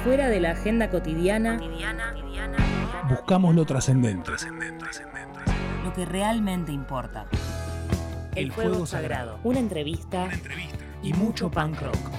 Afuera de la agenda cotidiana, buscamos lo trascendente. lo que realmente importa. El fuego sagrado. Una entrevista, Y mucho punk rock.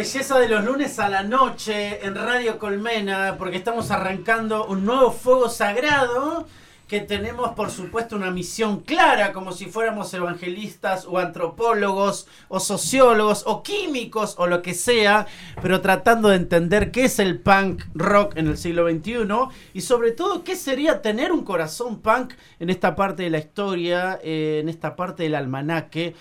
Belleza de los lunes a la noche en Radio Colmena, porque estamos arrancando un nuevo fuego sagrado que tenemos por supuesto una misión clara, como si fuéramos evangelistas o antropólogos o sociólogos o químicos o lo que sea, pero tratando de entender qué es el punk rock en el siglo XXI y sobre todo qué sería tener un corazón punk en esta parte de la historia, eh, en esta parte del almanaque.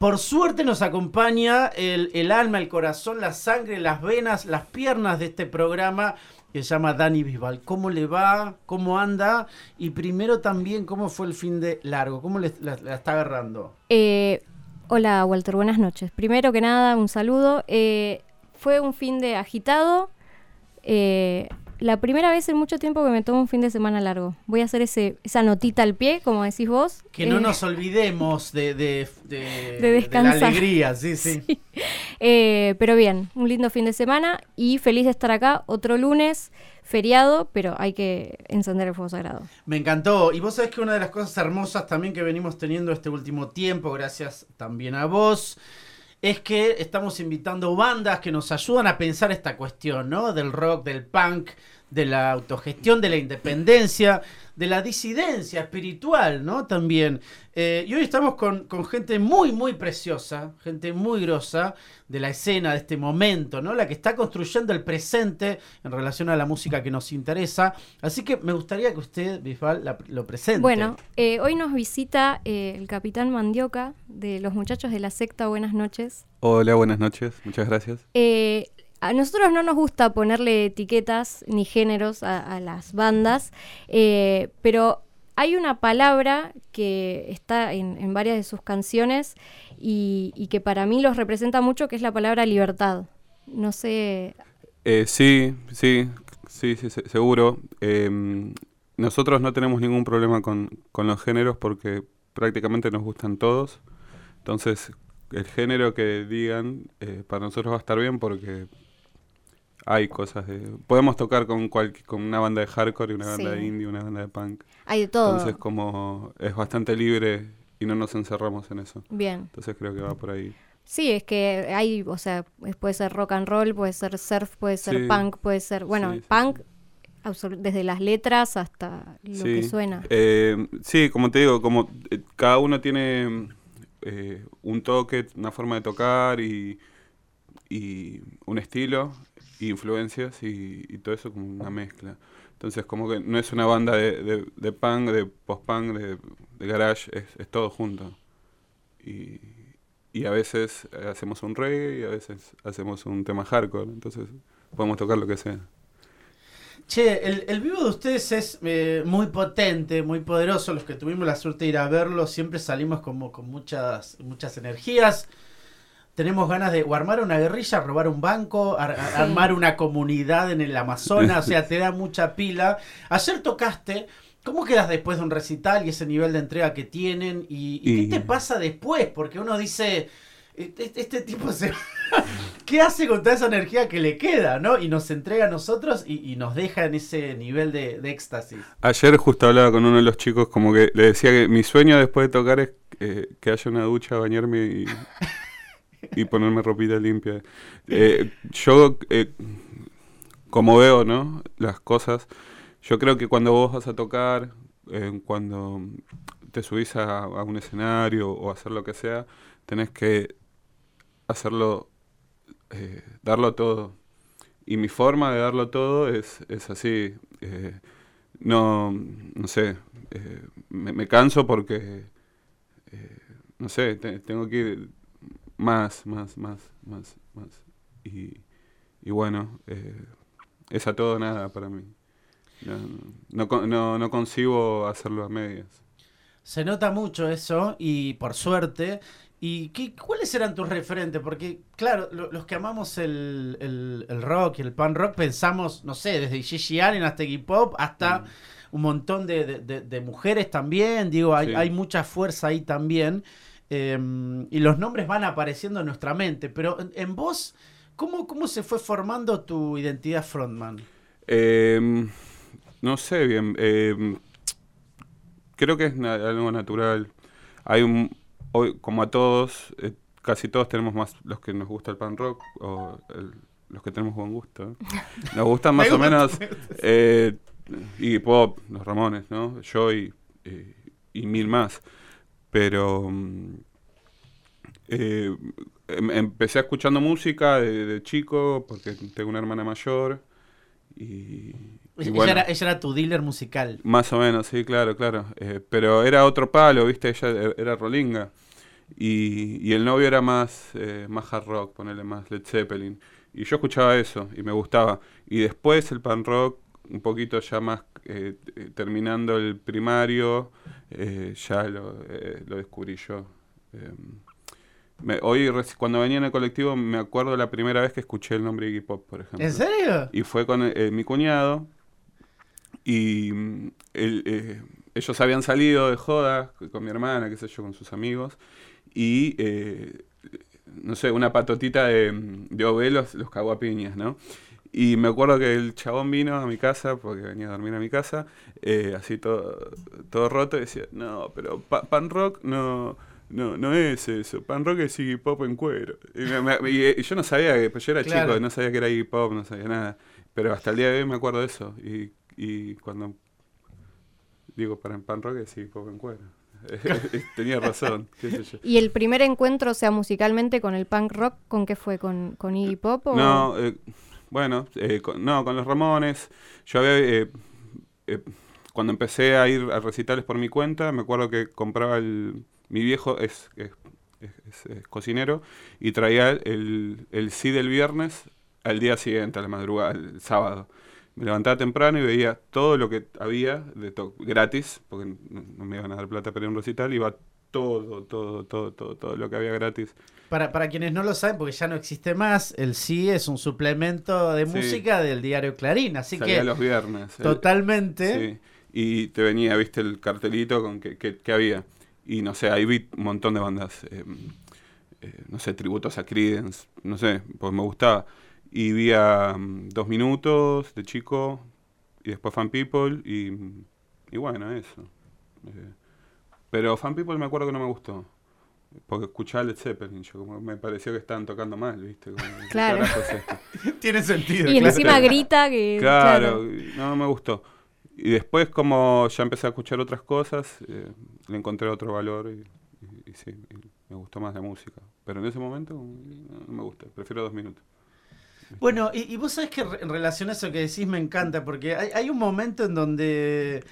Por suerte nos acompaña el, alma, el corazón, la sangre, las venas, las piernas de este programa que se llama Dani Bisbal. ¿Cómo le va? ¿Cómo anda? Y primero también, ¿cómo fue el fin de largo? ¿Cómo le, la, la está agarrando? Eh, hola Walter, buenas noches. Primero que nada, un saludo. Eh, fue un fin de agitado. Eh, la primera vez en mucho tiempo que me tomo un fin de semana largo. Voy a hacer ese, esa notita al pie, como decís vos. Que no Eh, nos olvidemos de, de, de- De descansar. la alegría, sí, sí. eh, pero bien, un lindo fin de semana y feliz de estar acá. Otro lunes, feriado, pero hay que encender el fuego sagrado. Me encantó. Y vos sabés que una de las cosas hermosas también que venimos teniendo este último tiempo, gracias también a vos, es que estamos invitando bandas que nos ayudan a pensar esta cuestión, ¿no? Del rock, del punk, de la autogestión, de la independencia, de la disidencia espiritual, ¿no? También. Eh, y hoy estamos con, con gente muy, muy preciosa, gente muy grosa de la escena, de este momento, ¿no? La que está construyendo el presente en relación a la música que nos interesa. Así que me gustaría que usted, Bisbal, la- lo presente. Bueno, eh, hoy nos visita eh, el capitán Mandioca de los muchachos de la secta. Buenas noches. Hola, buenas noches, muchas gracias. A nosotros no nos gusta ponerle etiquetas ni géneros a, las bandas, eh, pero hay una palabra que está en, varias de sus canciones y, que para mí los representa mucho, que es la palabra libertad. No sé, Eh, sí, sí, sí, sí, se- seguro. Em, nosotros no tenemos ningún problema con, con los géneros porque prácticamente nos gustan todos. Entonces, el género que digan eh, para nosotros va a estar bien porque hay cosas de... Podemos tocar con, cual- con una banda de hardcore y una banda de indie, una banda de punk. hay de todo. Entonces, como es bastante libre y no nos encerramos en eso. Bien. Entonces creo que va por ahí. Sí, es que hay, o sea, puede ser rock and roll, puede ser surf, puede ser Sí. punk, puede ser, bueno, Sí, punk desde las letras hasta lo que suena. Eh, sí, como te digo, como eh, cada uno tiene eh, un toque, una forma de tocar y, y un estilo, influencias y, y todo eso como una mezcla. Entonces como que no es una banda de, de, punk, de post-punk, de, garage, es, es todo junto. Y, y a veces hacemos un reggae y a veces hacemos un tema hardcore, entonces podemos tocar lo que sea. Che, el, el vivo de ustedes es eh, muy potente, muy poderoso. Los que tuvimos la suerte de ir a verlo, siempre salimos como con muchas, muchas energías. Tenemos ganas de o armar una guerrilla, robar un banco, ar- ar- Sí. armar una comunidad en el Amazonas, o sea, te da mucha pila. Ayer tocaste, ¿cómo quedas después de un recital y ese nivel de entrega que tienen? ¿Y, y Y- qué te pasa después? Porque uno dice, este, este tipo se... ¿Qué hace con toda esa energía que le queda, no? Y nos entrega a nosotros y, y nos deja en ese nivel de, de éxtasis. Ayer justo hablaba con uno de los chicos como que le decía que mi sueño después de tocar es eh, que haya una ducha, bañarme y, y ponerme ropita limpia. Eh, yo, eh, como veo, ¿no? Las cosas, yo creo que cuando vos vas a tocar, eh, cuando te subís a, un escenario o hacer lo que sea, tenés que hacerlo, eh, darlo todo. Y mi forma de darlo todo es, es así. eh, no, no sé, me, me canso porque, no sé, te- tengo que ir más, más, más, más, más. Y, y bueno, eh, es a todo nada para mí. No, no, no, no concibo hacerlo a medias. Se nota mucho eso y por suerte. ¿Y qué, cuáles eran tus referentes? Porque, claro, lo- los que amamos el, el- el rock y el pan rock pensamos, no sé, desde Gigi Allen hasta Iggy Pop, hasta un montón de, de- de- de mujeres también. Digo, hay, Sí. hay mucha fuerza ahí también. Eh, y los nombres van apareciendo en nuestra mente. Pero en, en vos, ¿cómo, ¿cómo se fue formando tu identidad frontman? Eh, no sé bien. eh, creo que es na- algo natural. Hay un, hoy, como a todos, eh, casi todos tenemos más los que nos gusta el pan rock o el- los que tenemos buen gusto. ¿eh? Nos gustan más Me o gusta. menos eh, Iggy Pop, los Ramones, ¿no? Yo y, y- y mil más. Pero mm, eh, em- empecé escuchando música de, de chico porque tengo una hermana mayor y, y Ella, bueno, era, ella era tu dealer musical. más o menos, sí, claro, claro. Eh, pero era otro palo, ¿viste? Ella e- era rolinga. Y, y el novio era más, eh, más hard rock, ponerle más Led Zeppelin. Y yo escuchaba eso y me gustaba. Y después el pan rock, un poquito ya más eh, eh, terminando el primario, eh, ya lo, eh, lo descubrí yo. Eh, me- hoy, cuando venía en el colectivo, me acuerdo la primera vez que escuché el nombre Iggy Pop, por ejemplo. ¿En serio? Y fue con eh, mi cuñado. Y mm, él, eh, ellos habían salido de joda con mi hermana, qué sé yo, con sus amigos. Y, no sé, una patotita de, de Ove los, los cagó a piñas, ¿no? Y me acuerdo que el chabón vino a mi casa, porque venía a dormir a mi casa, eh, así todo, todo roto, y decía, no, pero pa- pan rock no, no, no es eso, pan rock es Iggy Pop en cuero. Y, me- me- y- y yo no sabía, que, pues yo era Claro. chico, no sabía que era Iggy Pop, no sabía nada. Pero hasta el día de hoy me acuerdo de eso. Y, y cuando digo para en pan rock es Iggy Pop en cuero. Tenía razón, qué sé yo. ¿Y el primer encuentro, o sea, musicalmente con el punk rock, con qué fue? ¿Con, con Iggy Pop? O... No, eh, bueno, eh, no, con los Ramones. Yo había, eh, eh, cuando empecé a ir a recitales por mi cuenta, me acuerdo que compraba el... Mi viejo es, es, es- cocinero y traía el, el sí del viernes al día siguiente, a la madrugada, el sábado. Me levantaba temprano y veía todo lo que había de gratis, porque no, no me iban a dar plata para ir a un recital, iba todo, todo, todo, todo, todo lo que había gratis. Para, para quienes no lo saben, porque ya no existe más, el sí es un suplemento de Sí. música del diario Clarín, así Salía que los viernes. Totalmente. Sí, y te venía, viste, el cartelito con que, que- que había. Y no sé, ahí vi un montón de bandas. eh, eh, no sé, tributos a Creedence, no sé, pues me gustaba. Y vi a mm, Dos Minutos de chico, y después Fan People, y, y bueno, eso. Eh, pero Fan People me acuerdo que no me gustó. Porque escuchaba Led Zeppelin, yo como me pareció que estaban tocando mal, ¿viste? Como, ¿qué Claro. es? Tiene sentido. Y claro. encima grita que... Claro, no me gustó. Y después como ya empecé a escuchar otras cosas, eh, le encontré otro valor y, y- y sí, y me gustó más la música. Pero en ese momento no, no me gusta, prefiero dos minutos. Bueno, y, y vos sabés que en relación a eso que decís me encanta, porque hay, hay un momento en donde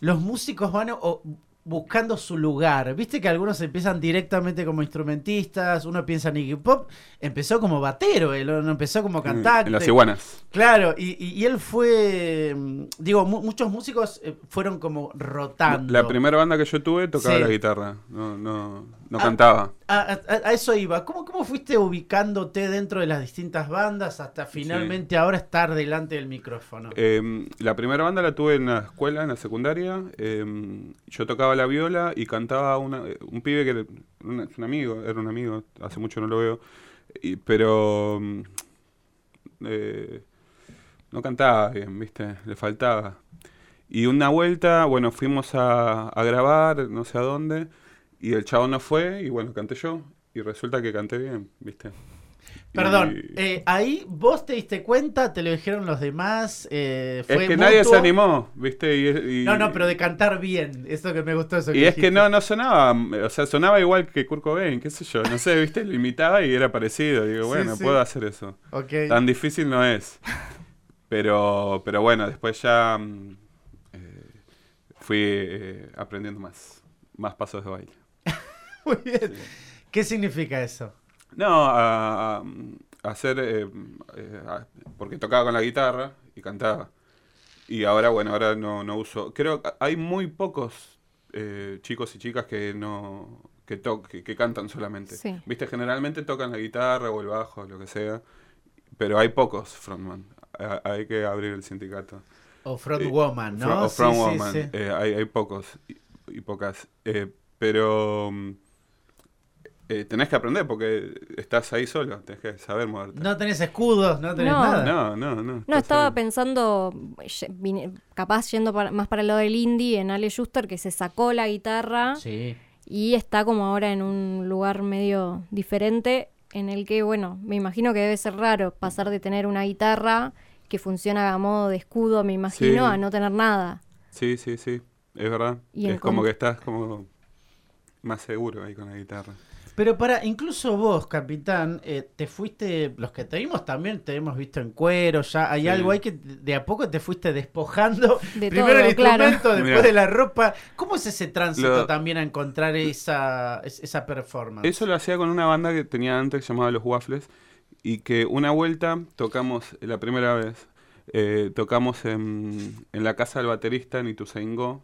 los músicos van o- buscando su lugar. Viste que algunos empiezan directamente como instrumentistas, uno piensa en Iggy Pop, empezó como batero, él no empezó como cantante. En las iguanas. Claro, y, y- él fue, mm, digo, mu- muchos músicos eh, fueron como rotando. La primera banda que yo tuve tocaba Sí. la guitarra, no, no, no cantaba. A, a- a eso iba. ¿Cómo, ¿Cómo fuiste ubicándote dentro de las distintas bandas hasta finalmente ahora estar delante del micrófono? Eh, la primera banda la tuve en la escuela, en la secundaria. eh, yo tocaba la viola y cantaba una- un pibe que era un, amigo, era un amigo, hace mucho no lo veo. y- pero mm, eh, no cantaba bien, ¿viste? Le faltaba. Y una vuelta, bueno, fuimos a, a grabar, no sé a dónde, y el chabón no fue, y bueno, canté yo. Y resulta que canté bien, ¿viste? Perdón, Y- eh, ahí vos te diste cuenta, te lo dijeron los demás. eh, es fue que nadie se animó, ¿viste? Y, y- No, no, pero de cantar bien. Eso que me gustó. Eso Y es que no, no sonaba, o sea, sonaba igual que Kurt Cobain, qué sé yo, no sé, ¿viste? Lo imitaba y era parecido. Digo, Sí, bueno, sí. puedo hacer eso. Tan difícil no es. Pero, pero bueno, después ya mm, eh, fui eh, aprendiendo más, más pasos de baile. Muy bien. ¿Qué significa eso? No, a, hacer, eh, eh, a- porque tocaba con la guitarra y cantaba. Y ahora, bueno, ahora no, no uso. Creo que hay muy pocos eh, chicos y chicas que no que, to- que, que cantan solamente. Sí. Viste, generalmente tocan la guitarra o el bajo, lo que sea. Pero hay pocos frontman. Hay que abrir el sindicato. O front Eh, woman, ¿no? O Sí, From sí, Woman. sí. Eh, hay, hay pocos y, y pocas. Eh, pero mm, eh, tenés que aprender porque estás ahí solo. Tenés que saber moverte. No tenés escudos, no tenés No. nada. no, no. No, No, estaba ahí. pensando, capaz yendo para- más para el lado del indie, en Ale Schuster, que se sacó la guitarra Sí. y está como ahora en un lugar medio diferente, en el que, bueno, me imagino que debe ser raro pasar de tener una guitarra que funciona a modo de escudo, me imagino, Sí. a no tener nada. Sí, sí, sí. Es verdad. Y es como que estás como más seguro ahí con la guitarra. Pero para, incluso vos, capitán, eh, te fuiste, los que te vimos también te hemos visto en cuero, ya hay Sí. algo ahí que de a poco te fuiste despojando. De Primero todo, el claro. instrumento, después Mirá. de la ropa. ¿Cómo es ese tránsito Lo- también a encontrar esa, es- esa performance? Eso lo hacía con una banda que tenía antes que se llamaba Los Waffles y que una vuelta tocamos, la primera vez, eh, tocamos en, en la casa del baterista en Ituzaingó,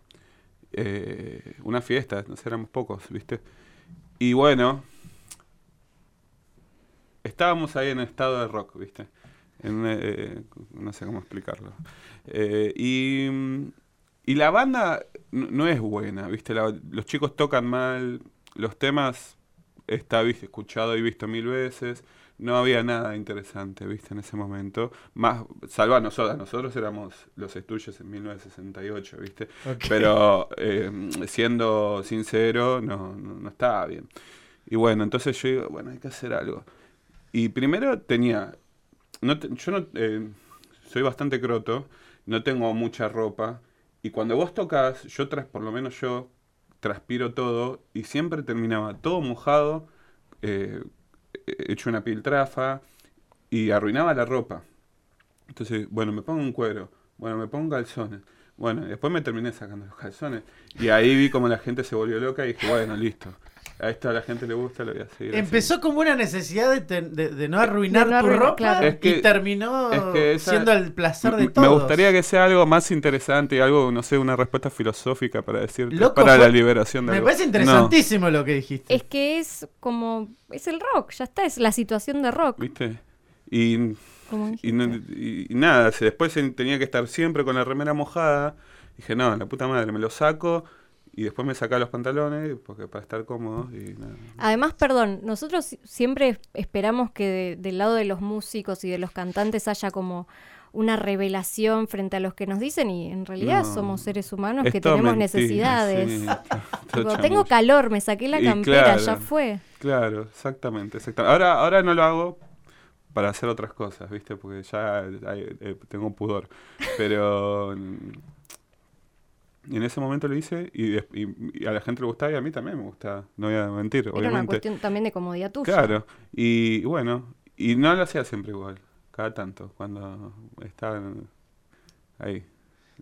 eh, una fiesta, no sé, éramos pocos, ¿viste? Y bueno, estábamos ahí en estado de rock, ¿viste? En, eh, no sé cómo explicarlo. Eh, y, y la banda no, es buena, ¿viste? La- los chicos tocan mal, los temas está escuchado y visto mil veces. No había nada interesante, ¿viste? En ese momento. Más, salvo a nosotros, nosotros éramos los estudios en 1968, ¿viste? Pero eh, siendo sincero, no, no, no estaba bien. Y bueno, entonces yo digo, bueno, hay que hacer algo. Y primero tenía, no te- yo no, eh, soy bastante croto, no tengo mucha ropa. Y cuando vos tocas, yo tras, por lo menos yo, transpiro todo y siempre terminaba todo mojado, eh, hecho una piltrafa y arruinaba la ropa. Entonces, bueno, me pongo un cuero, bueno, me pongo calzones. Bueno, después me terminé sacando los calzones. Y ahí vi como la gente se volvió loca y dije, bueno, listo. A esto a la gente le gusta, lo voy a seguir. Empezó como una necesidad de, te- de- de no arruinar De no tu arruinar, ropa claro. Es que- y terminó es que esa- siendo el placer de todos. Me gustaría que sea algo más interesante y algo, no sé, una respuesta filosófica para decir para fue- la liberación de Me algo. parece interesantísimo lo que dijiste. Es que es como, es el rock, ya está, es la situación de rock. No, ¿Viste? Y, no- y- y nada, después en- tenía que estar siempre con la remera mojada. Dije, no, la puta madre, me lo saco y después me sacaba los pantalones porque para estar cómodo y nada. Además, perdón, nosotros si- siempre esperamos que de- del lado de los músicos y de los cantantes haya como una revelación frente a los que nos dicen y en realidad No. somos seres humanos que tenemos mentira, necesidades. sí, tengo calor, me saqué la campera, claro. ya fue. Claro, exactamente, exactamente. Ahora, ahora no lo hago para hacer otras cosas, ¿viste? Porque ya hay- eh, tengo pudor. Pero mm, en ese momento lo hice y, des- y- y a la gente le gustaba y a mí también me gustaba. No voy a mentir, Era una obviamente. cuestión también de comodidad tuya. Claro, y bueno, y no lo hacía siempre igual, cada tanto, cuando estaban ahí.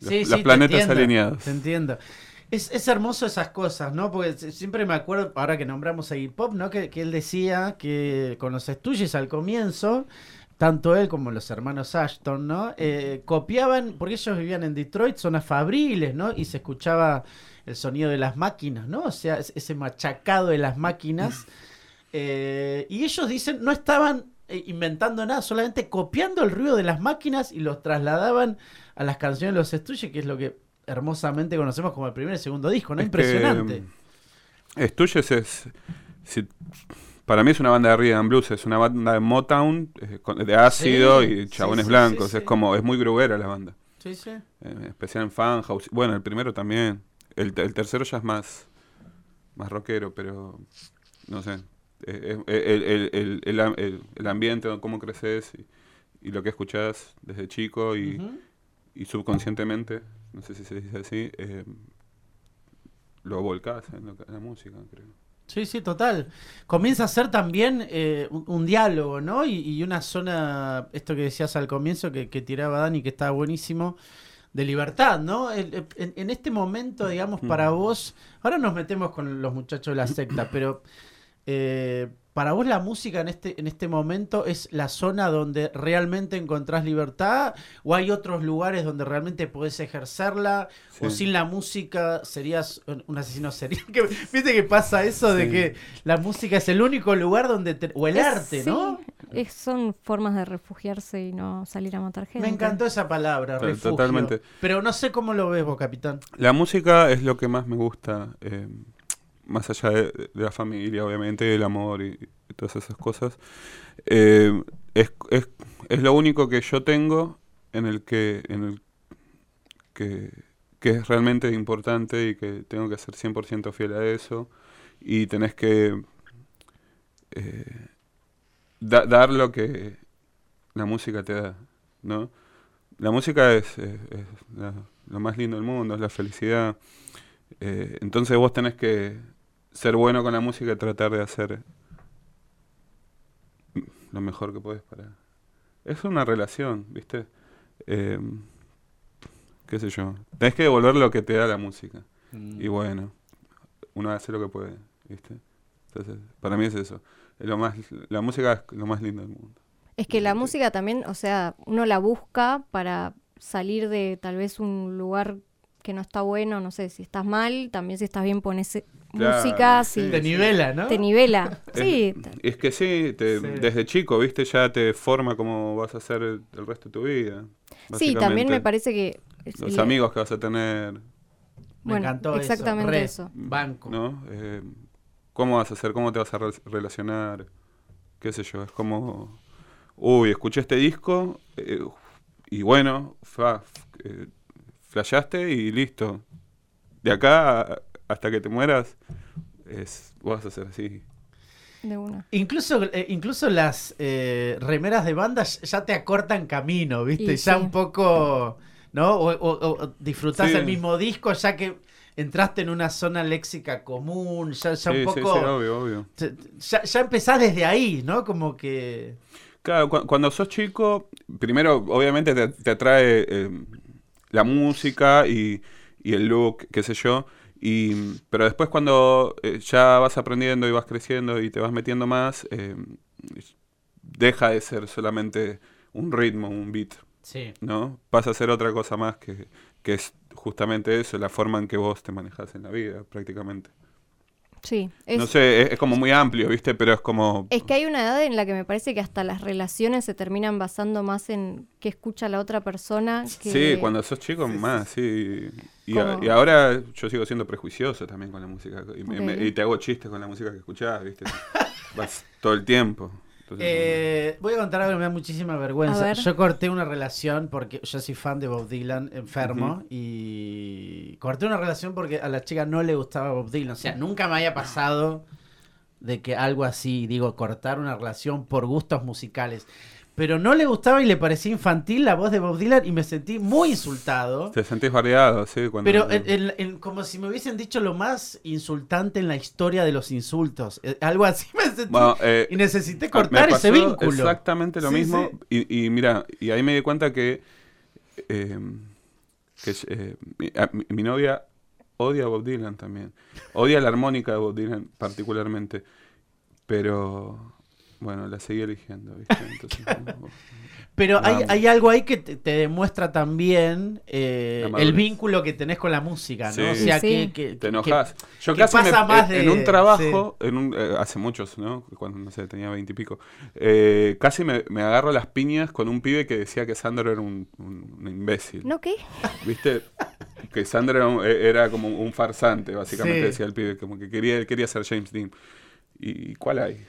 Los, Sí, los sí, te planetas entiendo, alineados. Te entiendo. Es, es hermoso esas cosas, ¿no? Porque si- siempre me acuerdo, ahora que nombramos a Hip Hop, ¿no? Que, que él decía que con los estudios al comienzo, tanto él como los hermanos Ashton, ¿no? Eh, copiaban, porque ellos vivían en Detroit, zonas fabriles, ¿no? Y se escuchaba el sonido de las máquinas, ¿no? O sea, es- ese machacado de las máquinas. Eh, y ellos dicen, no estaban eh, inventando nada, solamente copiando el ruido de las máquinas y los trasladaban a las canciones de los estudios, que es lo que hermosamente conocemos como el primer y segundo disco, ¿no? Es Impresionante. Mm, Stooges es. si- para mí es una banda de rhythm and blues, es una banda de Motown, de ácido Sí, y chabones sí, blancos. sí, Es como, es muy grubera la banda. Sí, sí. especial en fan house. Bueno, el primero también. El, el tercero ya es más, más rockero, pero no sé. Eh, el, el- el- el am- el- el ambiente, cómo creces y, y lo que escuchás desde chico y, y subconscientemente, no sé si se dice así, eh, lo volcás en, lo en la música, creo. Sí, sí, total. Comienza a ser también eh, un, un diálogo, ¿no? Y, y una zona, esto que decías al comienzo, que, que tiraba Dani, que estaba buenísimo, de libertad, ¿no? El- en, en este momento, digamos, para vos, ahora nos metemos con los muchachos de la secta, pero eh, para vos la música en este, en este momento es la zona donde realmente encontrás libertad o hay otros lugares donde realmente podés ejercerla o sin la música serías un asesino serial. Que- ¿Viste que pasa eso de Sí. que la música es el único lugar donde... te- o el Es- arte, ¿no? es- son formas de refugiarse y no salir a matar gente. Me encantó esa palabra, To- refugio. totalmente. Pero no sé cómo lo ves vos, capitán. La música es lo que más me gusta, eh, más allá de, la familia, obviamente, el amor y, todas esas cosas. Eh, es, es, es lo único que yo tengo en el que, en el que, que es realmente importante y que tengo que ser 100% fiel a eso. Y tenés que eh, da- dar lo que la música te da, ¿no? La música es, lo más lindo del mundo, es la felicidad. Eh, entonces vos tenés que ser bueno con la música y tratar de hacer lo mejor que podés para... Es una relación, ¿viste? Eh, qué sé yo. Tenés que devolver lo que te da la música. Y bueno, uno hace lo que puede, ¿viste? Entonces, para mí es eso. Es lo más, la música es lo más lindo del mundo. Es que la música también, o sea, uno la busca para salir de tal vez un lugar que no está bueno, no sé, si estás mal, también si estás bien pones eh, Claro, música, sí. Te nivela, ¿no? te nivela. Sí, Es, es que sí, te- Sí. desde chico, ¿viste? Ya te forma cómo vas a hacer el, el resto de tu vida. sí, también me parece que... Los amigos que vas a tener, Me Bueno, encantó exactamente Re, eso. Banco. ¿no? Eh, ¿Cómo vas a hacer? ¿Cómo te vas a re- relacionar? ¿Qué sé yo? Es como, uy, escuché este disco eh, y bueno, fa, eh, flasheaste y listo. De acá a- hasta que te mueras, es, vas a ser así. De una. Incluso, eh, incluso las eh, remeras de bandas ya te acortan camino, ¿viste? Y ya sí. un poco, ¿no? O, o- o disfrutás Sí. el mismo disco ya que entraste en una zona léxica común, ya, ya Sí, un sí, poco... sí, obvio, obvio. Ya, ya empezás desde ahí, ¿no? Como que... Claro, cu- cuando sos chico, primero obviamente te, te atrae eh, la música y, y el look, qué sé yo, y, pero después cuando eh, ya vas aprendiendo y vas creciendo y te vas metiendo más, eh, deja de ser solamente un ritmo, un beat, Sí. ¿no? Pasa a ser otra cosa más que, que es justamente eso, la forma en que vos te manejas en la vida, prácticamente. Sí, es, No sé, es, es como muy amplio, ¿viste? Pero es como... es que hay una edad en la que me parece que hasta las relaciones se terminan basando más en qué escucha la otra persona. Que... Sí, cuando sos chico más, sí. Y, a- ¿Cómo? y ahora yo sigo siendo prejuicioso también con la música. Y, me- y te hago chistes con la música que escuchás, ¿viste? Vas todo el tiempo. Entonces, Eh, voy a contar algo que me da muchísima A vergüenza. ver. Yo corté una relación porque yo soy fan de Bob Dylan, enfermo, y corté una relación porque a la chica no le gustaba Bob Dylan. O sea, nunca me había pasado de que algo así, digo, cortar una relación por gustos musicales. Pero no le gustaba y le parecía infantil la voz de Bob Dylan y me sentí muy insultado. Te sentís variado, sí. Cuando, Pero en- en- en- como si me hubiesen dicho lo más insultante en la historia de los insultos. Eh, algo así me sentí. Bueno, eh, y necesité me cortar ese vínculo. Exactamente lo Sí, mismo. sí. Y, y mira, y ahí me di cuenta que, eh, que eh, mi, a- mi- mi novia odia a Bob Dylan también. Odia la armónica de Bob Dylan particularmente. Pero bueno, la seguí eligiendo, ¿viste? Entonces, como- Pero hay, algo ahí que te, te demuestra también eh, el vínculo que tenés con la música, ¿no? Sí. O sea, Sí. que, que- te que- enojas. Yo que casi me, en- de- en un trabajo, en un, eh, hace muchos, ¿no? Cuando, no sé, tenía veintipico, eh, casi me, me agarro las piñas con un pibe que decía que Sandro era un, un- un imbécil. ¿No qué? ¿Viste? Que Sandro era, un- eh, era como un farsante, básicamente Sí. decía el pibe, como que quería, él quería ser James Dean. ¿Y cuál hay?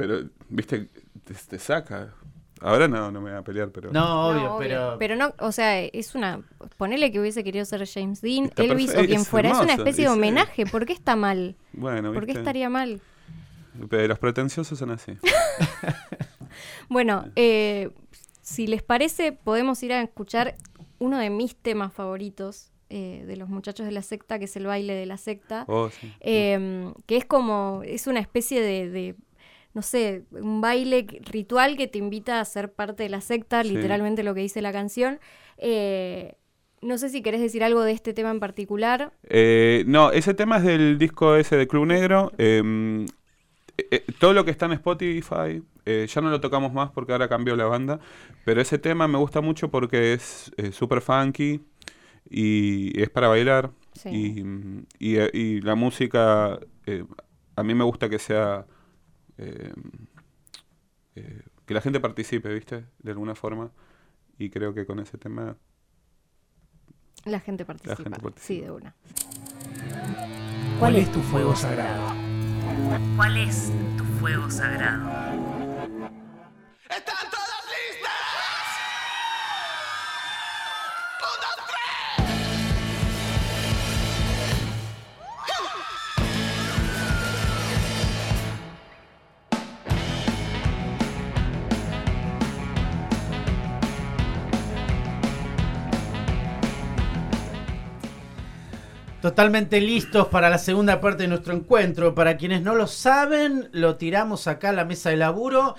Pero, ¿viste? Te, te saca. Ahora no, no me voy a pelear, pero... No, obvio, No, obvio. pero... no, o sea, es una. Ponele que hubiese querido ser James Dean, Está Elvis o quien es fuera. es una especie de sí. homenaje. ¿Por qué está mal? Bueno, ¿Por qué estaría mal? Pero los pretenciosos son así. Bueno, eh, si les parece, podemos ir a escuchar uno de mis temas favoritos eh, de los muchachos de la secta, que es el baile de la secta. Oh, sí. eh, que es como, es una especie de, de, no sé, un baile ritual que te invita a ser parte de la secta, Sí. literalmente lo que dice la canción. Eh, no sé si querés decir algo de este tema en particular. Eh, no, ese tema es del disco ese de Club Negro. eh, eh, todo lo que está en Spotify, ya no lo tocamos más porque ahora cambió la banda, pero ese tema me gusta mucho porque es súper funky y es para bailar. Sí. Y, y, y la música, a mí me gusta que sea... eh, eh, que la gente participe, ¿viste? De alguna forma. Y creo que con ese tema... La gente participa. gente Sí, participa. de una. ¿Cuál es tu fuego sagrado? ¿Cuál es tu fuego sagrado? Totalmente listos para la segunda parte de nuestro encuentro. Para quienes no lo saben, lo tiramos acá a la mesa de laburo.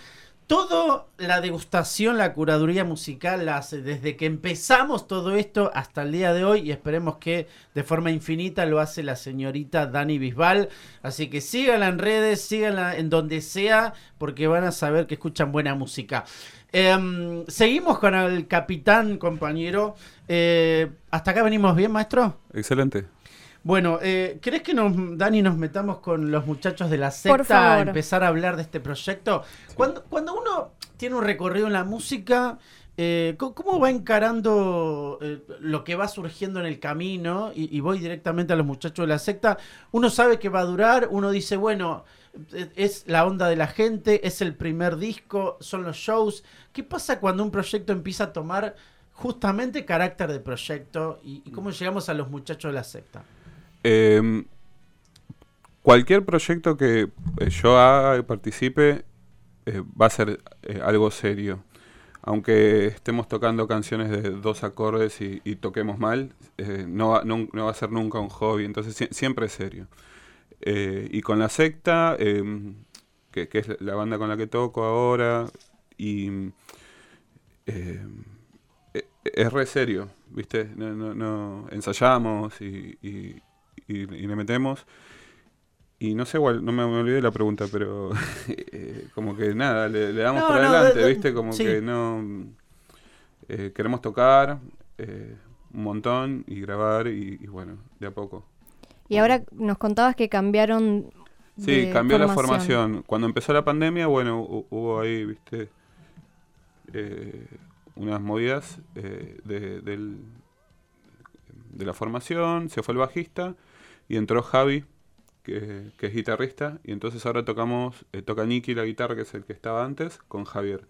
Todo la degustación, la curaduría musical hace desde que empezamos todo esto hasta el día de hoy y esperemos que de forma infinita lo hace la señorita Dani Bisbal. Así que síganla en redes, síganla en donde sea porque van a saber que escuchan buena música. Em, seguimos con el capitán, compañero. Eh, ¿Hasta acá venimos bien, maestro? Excelente. Bueno, eh, ¿querés que nos, Dani, nos metamos con los muchachos de la secta a empezar a hablar de este proyecto? Cuando, cuando uno tiene un recorrido en la música, eh, ¿cómo, va encarando eh, lo que va surgiendo en el camino? Y, y voy directamente a los muchachos de la secta. Uno sabe que va a durar, uno dice, bueno, eh, es la onda de la gente, es el primer disco, son los shows. ¿Qué pasa cuando un proyecto empieza a tomar justamente carácter de proyecto? ¿Y, y cómo llegamos a los muchachos de la secta? Eh, cualquier proyecto que eh, yo haga y participe eh, va a ser eh, algo serio. Aunque estemos tocando canciones de dos acordes y, toquemos mal, no, va, nun- no va a ser nunca un hobby, entonces sie- siempre es serio. Y con la secta, eh, que, es la banda con la que toco ahora, y eh, eh, es re serio, ¿viste? No, no, no, ensayamos y- y- y le metemos. Y no sé, igual, no me, me olvidé la pregunta, pero eh, como que nada, le, le damos No, por no, adelante, de- de- ¿viste? Como sí. que no... eh, queremos tocar eh, un montón y grabar y, y bueno, de a poco. Y ahora nos contabas que cambiaron. Sí, de cambió la formación. Cuando empezó la pandemia, bueno, hu- hubo ahí, viste, eh, unas movidas de, del- de la formación, se fue el bajista y entró Javi, que, es guitarrista, y entonces ahora tocamos, eh, toca Nicky la guitarra, que es el que estaba antes, con Javier.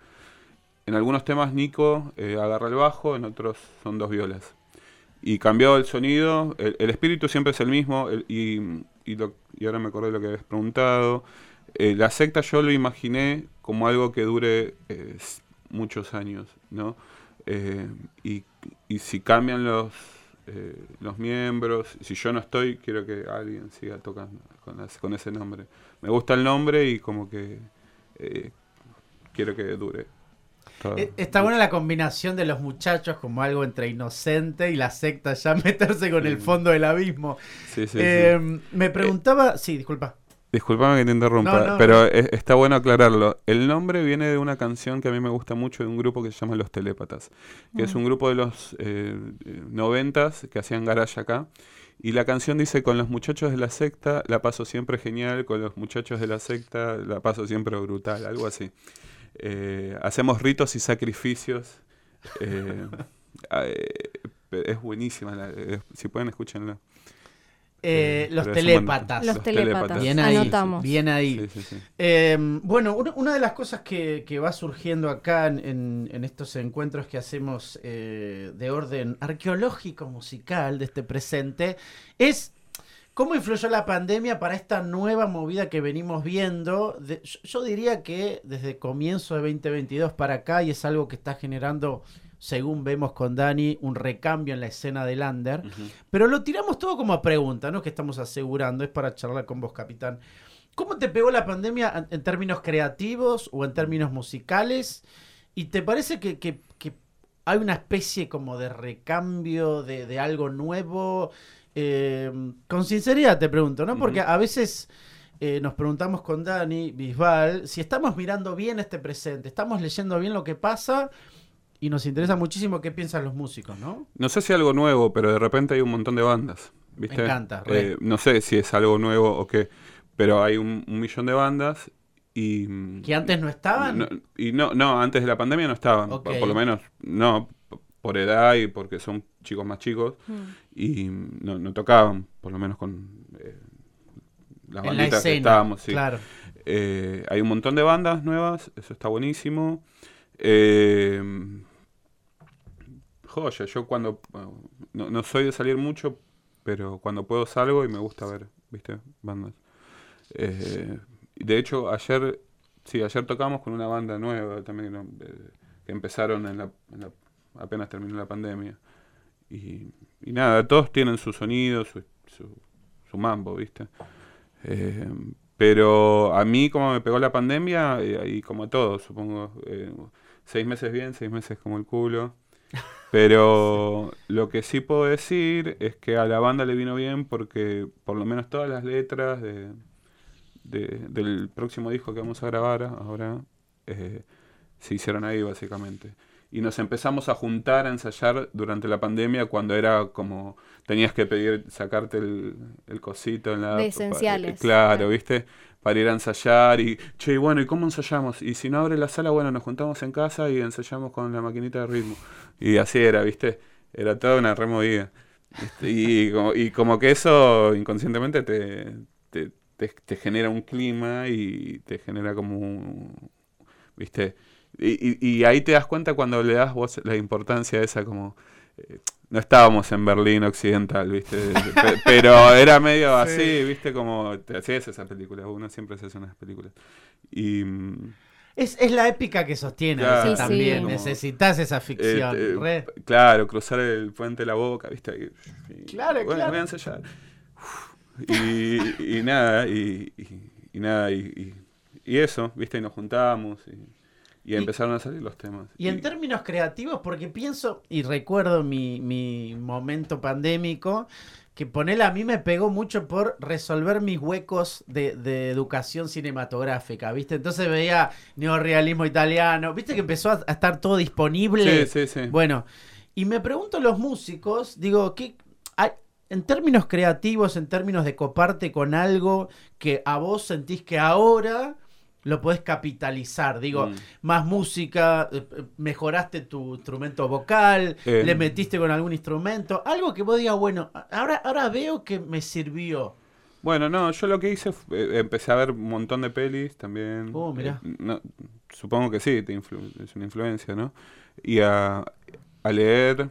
En algunos temas Nico eh, agarra el bajo, en otros son dos violas. Y cambió el sonido, el, espíritu siempre es el mismo, y, y, lo- ahora me acordé de lo que habías preguntado. Eh, la secta yo lo imaginé como algo que dure eh, muchos años, ¿no? Eh, y, y si cambian los, eh, los miembros, si yo no estoy, quiero que alguien siga tocando con, las- con ese nombre. Me gusta el nombre y como que eh, quiero que dure. todo. Eh, Está buena la combinación de los muchachos como algo entre inocente y la secta ya meterse con el fondo del abismo. Sí, sí, sí. Eh, Me preguntaba, sí, disculpa. Disculpame que te interrumpa, No, no, pero no. es- está bueno aclararlo. El nombre viene de una canción que a mí me gusta mucho de un grupo que se llama Los Telépatas, que es un grupo de los eh, eh, noventas que hacían garage acá. Y la canción dice, con los muchachos de la secta la paso siempre genial, con los muchachos de la secta la paso siempre brutal, algo así. Eh, hacemos ritos y sacrificios. eh, eh, es buenísima, la- si pueden escúchenla. Eh, Eh, los telépatas. Los telépatas. Bien ahí. Anotamos. Bien ahí. Sí, sí, sí. Eh, bueno, una, una de las cosas que, que va surgiendo acá en, en- en estos encuentros que hacemos eh, de orden arqueológico musical de este presente es ¿Cómo influyó la pandemia para esta nueva movida que venimos viendo? De- yo, yo diría que desde comienzo de 2022 para acá, y es algo que está generando, según vemos con Dani, un recambio en la escena del under. Ujú. Pero lo tiramos todo como pregunta, ¿no? Que estamos asegurando, es para charlar con vos, capitán. ¿Cómo te pegó la pandemia en- términos creativos o en términos musicales? ¿Y te parece que, que- que hay una especie como de recambio, de, de algo nuevo? Eh, con sinceridad te pregunto, ¿no? Porque a veces eh, nos preguntamos con Dani Bisbal si estamos mirando bien este presente, estamos leyendo bien lo que pasa y nos interesa muchísimo qué piensan los músicos, ¿no? No sé si algo nuevo, pero de repente hay un montón de bandas. ¿viste? Me encanta, re. Eh, no sé si es algo nuevo o qué, pero hay un, un millón de bandas y... mm, Que antes no estaban. no- y no, no, antes de la pandemia no estaban. Por, por lo menos, no, por edad y porque son chicos más chicos. Mm. Y mm, no, no tocaban, por lo menos con eh, las en la banditas que escena. estábamos. sí. Claro. Eh, hay un montón de bandas nuevas, eso está buenísimo. Eh, joya, yo cuando... bueno, No, soy de salir mucho, pero cuando puedo salgo y me gusta ver, ¿viste? Bandas. Eh, de hecho, ayer... Sí, ayer tocamos con una banda nueva también. Eh, que empezaron en la, en la- apenas terminó la pandemia. Y, y nada, todos tienen su sonido, su, su, mambo, ¿viste? Eh, pero a mí, como me pegó la pandemia, eh, y como a todos, supongo, eh, seis meses bien, seis meses como el culo. Pero lo que sí puedo decir es que a la banda le vino bien porque por lo menos todas las letras de, de- del próximo disco que vamos a grabar ahora eh, se hicieron ahí básicamente. Y nos empezamos a juntar a ensayar durante la pandemia cuando era como tenías que pedir sacarte el, el cosito en la De esenciales. claro, Claro. ¿viste? Para ir a ensayar y, che, bueno, ¿y cómo ensayamos? Y si no abre la sala, bueno, nos juntamos en casa y ensayamos con la maquinita de ritmo. Y así era, ¿viste? Era toda una removida. Este, Y, como, y como que eso inconscientemente te, te, te, genera un clima y te genera como un, ¿viste? Y, y, ahí te das cuenta cuando le das vos la importancia esa como... eh, no estábamos en Berlín Occidental, ¿viste? Pe- Pero era medio así, ¿viste? Como te hacías esa película, uno siempre se hace unas películas. Y... mm, Es, es la épica que sostiene Claro, Sí, también. sí. Necesitas esa ficción. eh, re. claro, cruzar el puente de la boca, ¿viste? Y- y- Claro, bueno, claro. voy a ensayar. Y, y nada, y, y- y nada, y, y- y eso, ¿viste? Y nos juntamos y, y Y- empezaron a salir los temas. Y en términos creativos, porque pienso y recuerdo mi, mi momento pandémico, que ponele a mí me pegó mucho por resolver mis huecos de, de educación cinematográfica, ¿viste? Entonces veía neorrealismo italiano, ¿viste que empezó a, a estar todo disponible? Sí, sí, sí. Bueno, y me pregunto los músicos, digo, ¿qué hay, en términos creativos, en términos de coparte con algo que a vos sentís que ahora lo podés capitalizar? Digo, Mm. más música, eh, eh, mejoraste tu instrumento vocal, Eh. le metiste con algún instrumento, algo que vos digas, bueno, ahora, ahora veo que me sirvió. Bueno, no, yo lo que hice eh, empecé a ver un montón de pelis también. Oh, mirá. Eh, no, supongo que sí, te es una influencia, ¿no? Y a, a leer,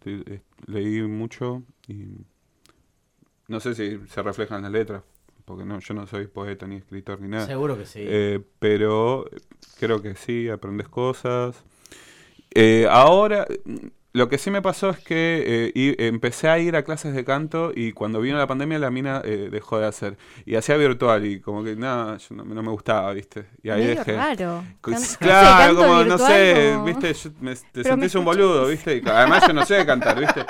te- leí mucho y no sé si se reflejan en las letras, porque no, yo no soy poeta ni escritor ni nada. Seguro que sí. Eh, pero creo que sí, aprendes cosas. Eh, ahora, mm, lo que sí me pasó es que eh, i- empecé a ir a clases de canto y cuando vino la pandemia la mina eh, dejó de hacer. Y hacía virtual y como que nada, yo no, no me gustaba, ¿viste? Y ahí Medio dejé. raro. Pues, claro, canto como, no virtual, sé, como- viste, yo me- te Pero sentís me un boludo, viste, y además yo no sé cantar, viste,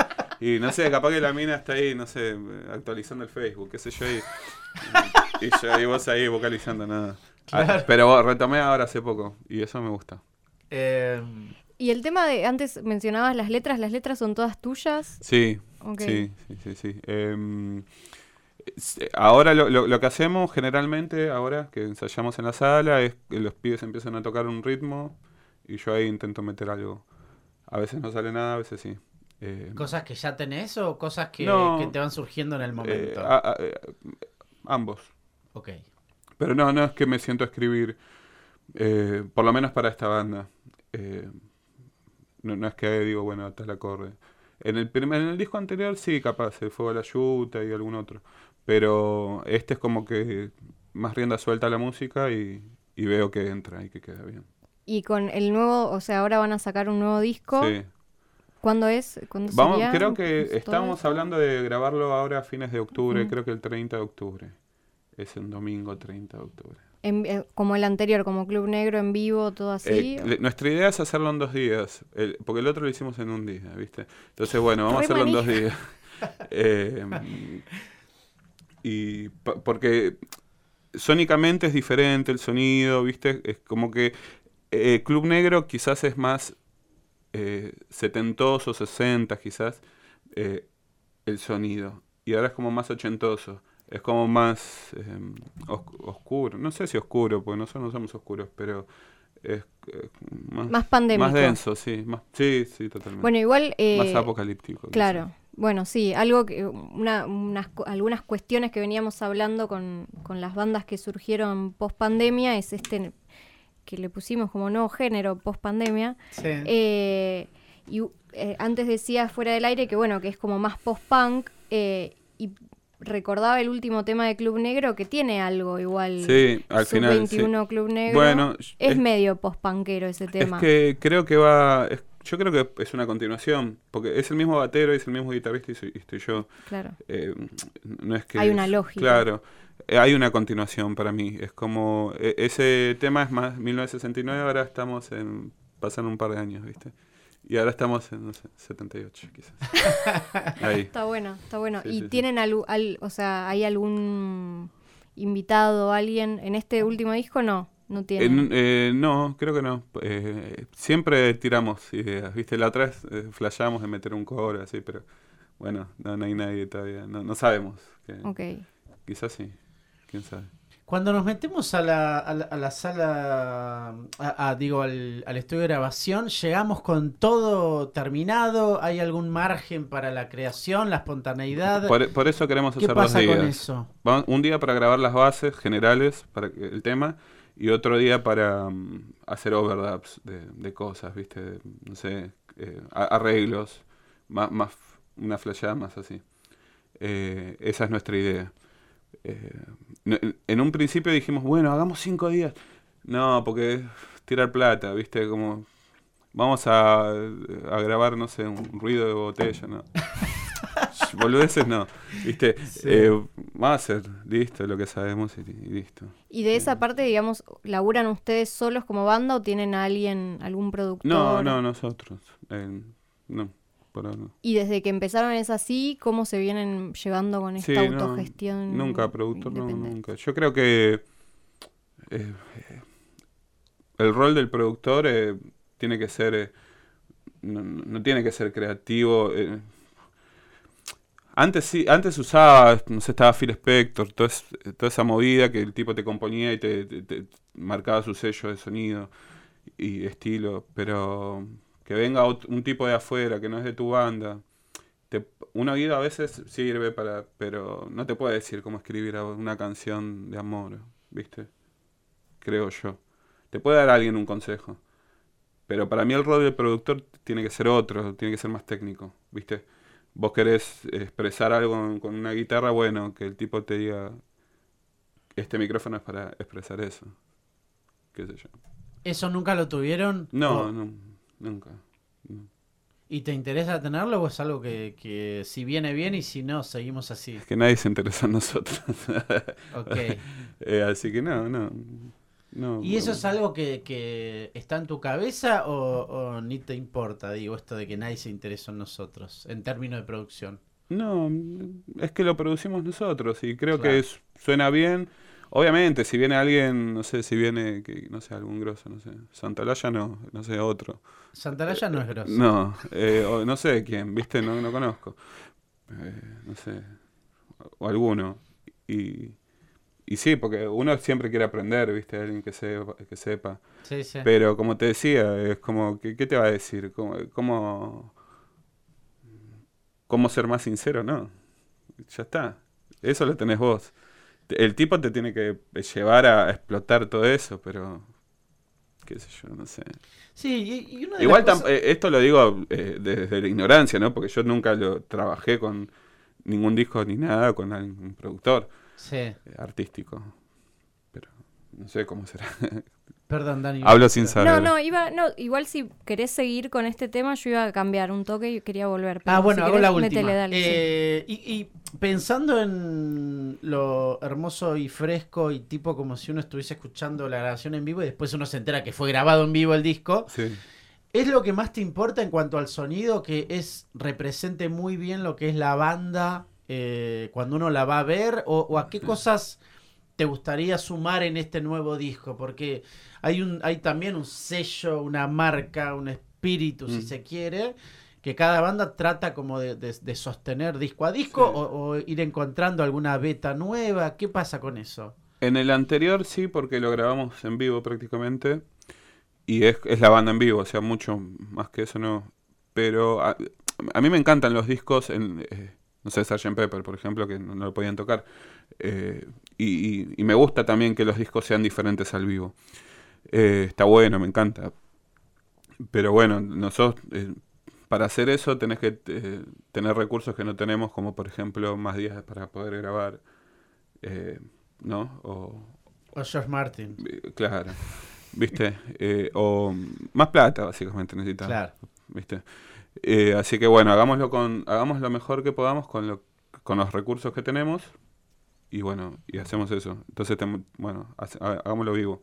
y no sé, capaz que la mina está ahí, no sé, actualizando el Facebook, qué sé yo, y, y, yo, y vos ahí vocalizando nada. Ah, Claro. pero retomé ahora hace poco, y eso me gusta. Eh, Y el tema de, antes mencionabas las letras, ¿las letras son todas tuyas? Sí, sí, sí, sí, sí. Em, ahora lo, lo- lo que hacemos generalmente, ahora que ensayamos en la sala, es que los pibes empiezan a tocar un ritmo y yo ahí intento meter algo. A veces no sale nada, a veces sí. Eh, ¿Cosas que ya tenés o cosas que, No. que te van surgiendo en el eh, momento? a- a- eh, ambos. ok. Pero no, no es que me siento a escribir, eh, por lo menos para esta banda. Eh, no, no es que digo, bueno, tal acorde. En el, primer, en el disco anterior sí, capaz, el Fuego de la Yuta y algún otro. Pero este es como que más rienda suelta a la música y, y veo que entra y que queda bien. Y con el nuevo, o sea, ahora van a sacar un nuevo disco. Sí. ¿Cuándo es? ¿Cuándo Vamos, sería? creo que ¿Todo estamos hablando de grabarlo ahora a fines de octubre, creo que el 30 de octubre. Es un domingo 30 de octubre. En- eh, como el anterior, como Club Negro en vivo, todo así. Eh, le- nuestra idea es hacerlo en dos días, el- porque el otro lo hicimos en un día, ¿viste? Entonces, bueno, vamos a hacerlo en dos días. Eh, y pa- porque sónicamente es diferente el sonido, ¿viste? Es como que eh, Club Negro quizás es más eh, setentoso, 60 quizás, eh, el sonido. Y ahora es como más ochentoso. Es como más eh, os- oscuro. No sé si oscuro, porque nosotros no somos oscuros, pero es eh, más, Más pandémico. más denso, sí. Más, sí, sí, totalmente. Bueno, igual. eh, más apocalíptico. quizás. Claro. Bueno, sí, algo que, una, unas, algunas cuestiones que veníamos hablando con, con las bandas que surgieron post pandemia es este que le pusimos como nuevo género post pandemia. Sí. Eh, y eh, antes decía fuera del aire que bueno, que es como más post-punk. eh, y recordaba el último tema de Club Negro que tiene algo igual. Sí, al Sub final. 21 sí. Club Negro. Bueno, es, es- medio post-punkero ese tema. Es que creo que va. es- yo creo que es una continuación, porque es el mismo batero, es el mismo guitarrista y soy, y estoy yo. Claro. Eh, no es que Hay es- una lógica. Claro, hay una continuación para mí. Es como e- ese tema es más 1969, ahora estamos en pasan un par de años, ¿viste? Y ahora estamos en no sé, 78 quizás. Ahí. Está bueno, está bueno. Sí, ¿Y sí, sí. tienen algu- al, o sea, hay algún invitado, alguien en este último disco? No, no tienen. En- eh, no, creo que no. Eh, siempre tiramos ideas, ¿viste? La otra vez eh, flasheamos de meter un coro así, pero bueno, no, no hay nadie todavía. No, no sabemos. que- Ok. Quizás sí, quién sabe. Cuando nos metemos a la, a la, a la sala, a- digo, al, al estudio de grabación, llegamos con todo terminado, ¿hay algún margen para la creación, la espontaneidad? Por, por eso queremos ¿Qué hacer dos pasa días. con eso? Vamos- un día para grabar las bases generales para el tema y otro día para mm, hacer overdubs de, de cosas, ¿viste? De, no sé, eh, arreglos, más, más una flasheada más así. Eh, esa es nuestra idea. Eh, en un principio dijimos, bueno, hagamos cinco días. No, porque es tirar plata, ¿viste? Como vamos a, a grabar, no sé, un ruido de botella, ¿no? Boludeces no, ¿viste? Eh, vamos a hacer, listo, lo que sabemos y, y listo. ¿Y de esa parte, digamos, laburan ustedes solos como banda o tienen a alguien, algún productor? No, no, nosotros. eh, no, por ahora no. Y desde que empezaron es así, ¿cómo se vienen llevando con esta Sí, no, autogestión? Nunca, productor, no, nunca. Yo creo que eh, eh, el rol del productor eh, tiene que ser, eh, no, no tiene que ser creativo. Antes sí, antes usaba, no sé, estaba Phil Spector, toda, es- toda esa movida que el tipo te componía y te, te- te marcaba su sello de sonido y estilo, pero que venga un tipo de afuera que no es de tu banda, te, un oído a veces sirve para, pero no te puede decir cómo escribir una canción de amor, ¿viste? Creo yo. Te puede dar alguien un consejo, pero para mí el rol del productor tiene que ser otro, tiene que ser más técnico, ¿viste? Vos querés expresar algo con- una guitarra, bueno, que el tipo te diga, este micrófono es para expresar eso, qué sé yo. ¿Eso nunca lo tuvieron? No, ¿O- no, nunca. no. ¿Y te interesa tenerlo o es algo que, que si viene bien y si no, seguimos así? Es que nadie se interesa en nosotros. Ok. Eh, así que no, no. no ¿Y eso no. es algo que, que está en tu cabeza o, o ni te importa, digo, esto de que nadie se interesó en nosotros, en términos de producción? No, es que lo producimos nosotros y creo Claro. que es- suena bien. Obviamente, si viene alguien, no sé, si viene, que, no sé, algún grosso, no sé, Santalaya no, no sé, otro. Santaraya no es grosso. No, eh, o no sé quién, viste, no, no conozco. Eh, no sé, o alguno. Y, y sí, porque uno siempre quiere aprender, viste, alguien que sepa. Que sepa. Sí, sí. Pero como te decía, es como, ¿qué, qué te va a decir? ¿Cómo, cómo, cómo ser más sincero? No, ya está. Eso lo tenés vos. El tipo te tiene que llevar a explotar todo eso, pero qué sé yo, no sé. Sí, y, y una de Igual las cosas- eh, esto lo digo eh, desde la ignorancia, ¿no? Porque yo nunca lo trabajé con ningún disco ni nada con algún productor Sí. eh, artístico. Pero no sé cómo será. Perdón, Dani. Hablo sin saber. No, no, iba, no, igual si querés seguir con este tema, yo iba a cambiar un toque y quería volver. pero Ah, bueno, si hago la última. métele, dale, sí. Eh, y, y pensando en lo hermoso y fresco y tipo como si uno estuviese escuchando la grabación en vivo y después uno se entera que fue grabado en vivo el disco, Sí. ¿es lo que más te importa en cuanto al sonido que es represente muy bien lo que es la banda eh, cuando uno la va a ver o, o a qué cosas te gustaría sumar en este nuevo disco? Porque hay, un, hay también un sello, una marca, un espíritu, si Mm. se quiere, que cada banda trata como de, de- de sostener disco a disco Sí. o, o ir encontrando alguna beta nueva. ¿Qué pasa con eso? En el anterior sí, porque lo grabamos en vivo prácticamente. Y es, es la banda en vivo, o sea, mucho más que eso no. Pero a, a mí me encantan los discos, en, eh, no sé, Sgt. Pepper, por ejemplo, que no, no lo podían tocar. Eh, y, y- y me gusta también que los discos sean diferentes al vivo. Eh, está bueno, me encanta. Pero bueno, nosotros, eh, para hacer eso tenés que eh, tener recursos que no tenemos, como por ejemplo más días para poder grabar, eh, ¿no? O, O George Martin. claro, ¿viste? O más plata, básicamente, necesitamos. Claro. ¿Viste? Eh, así que bueno, hagámoslo con, hagamos lo mejor que podamos con, lo, con los recursos que tenemos y bueno, y hacemos eso. Entonces, bueno, hagámoslo vivo.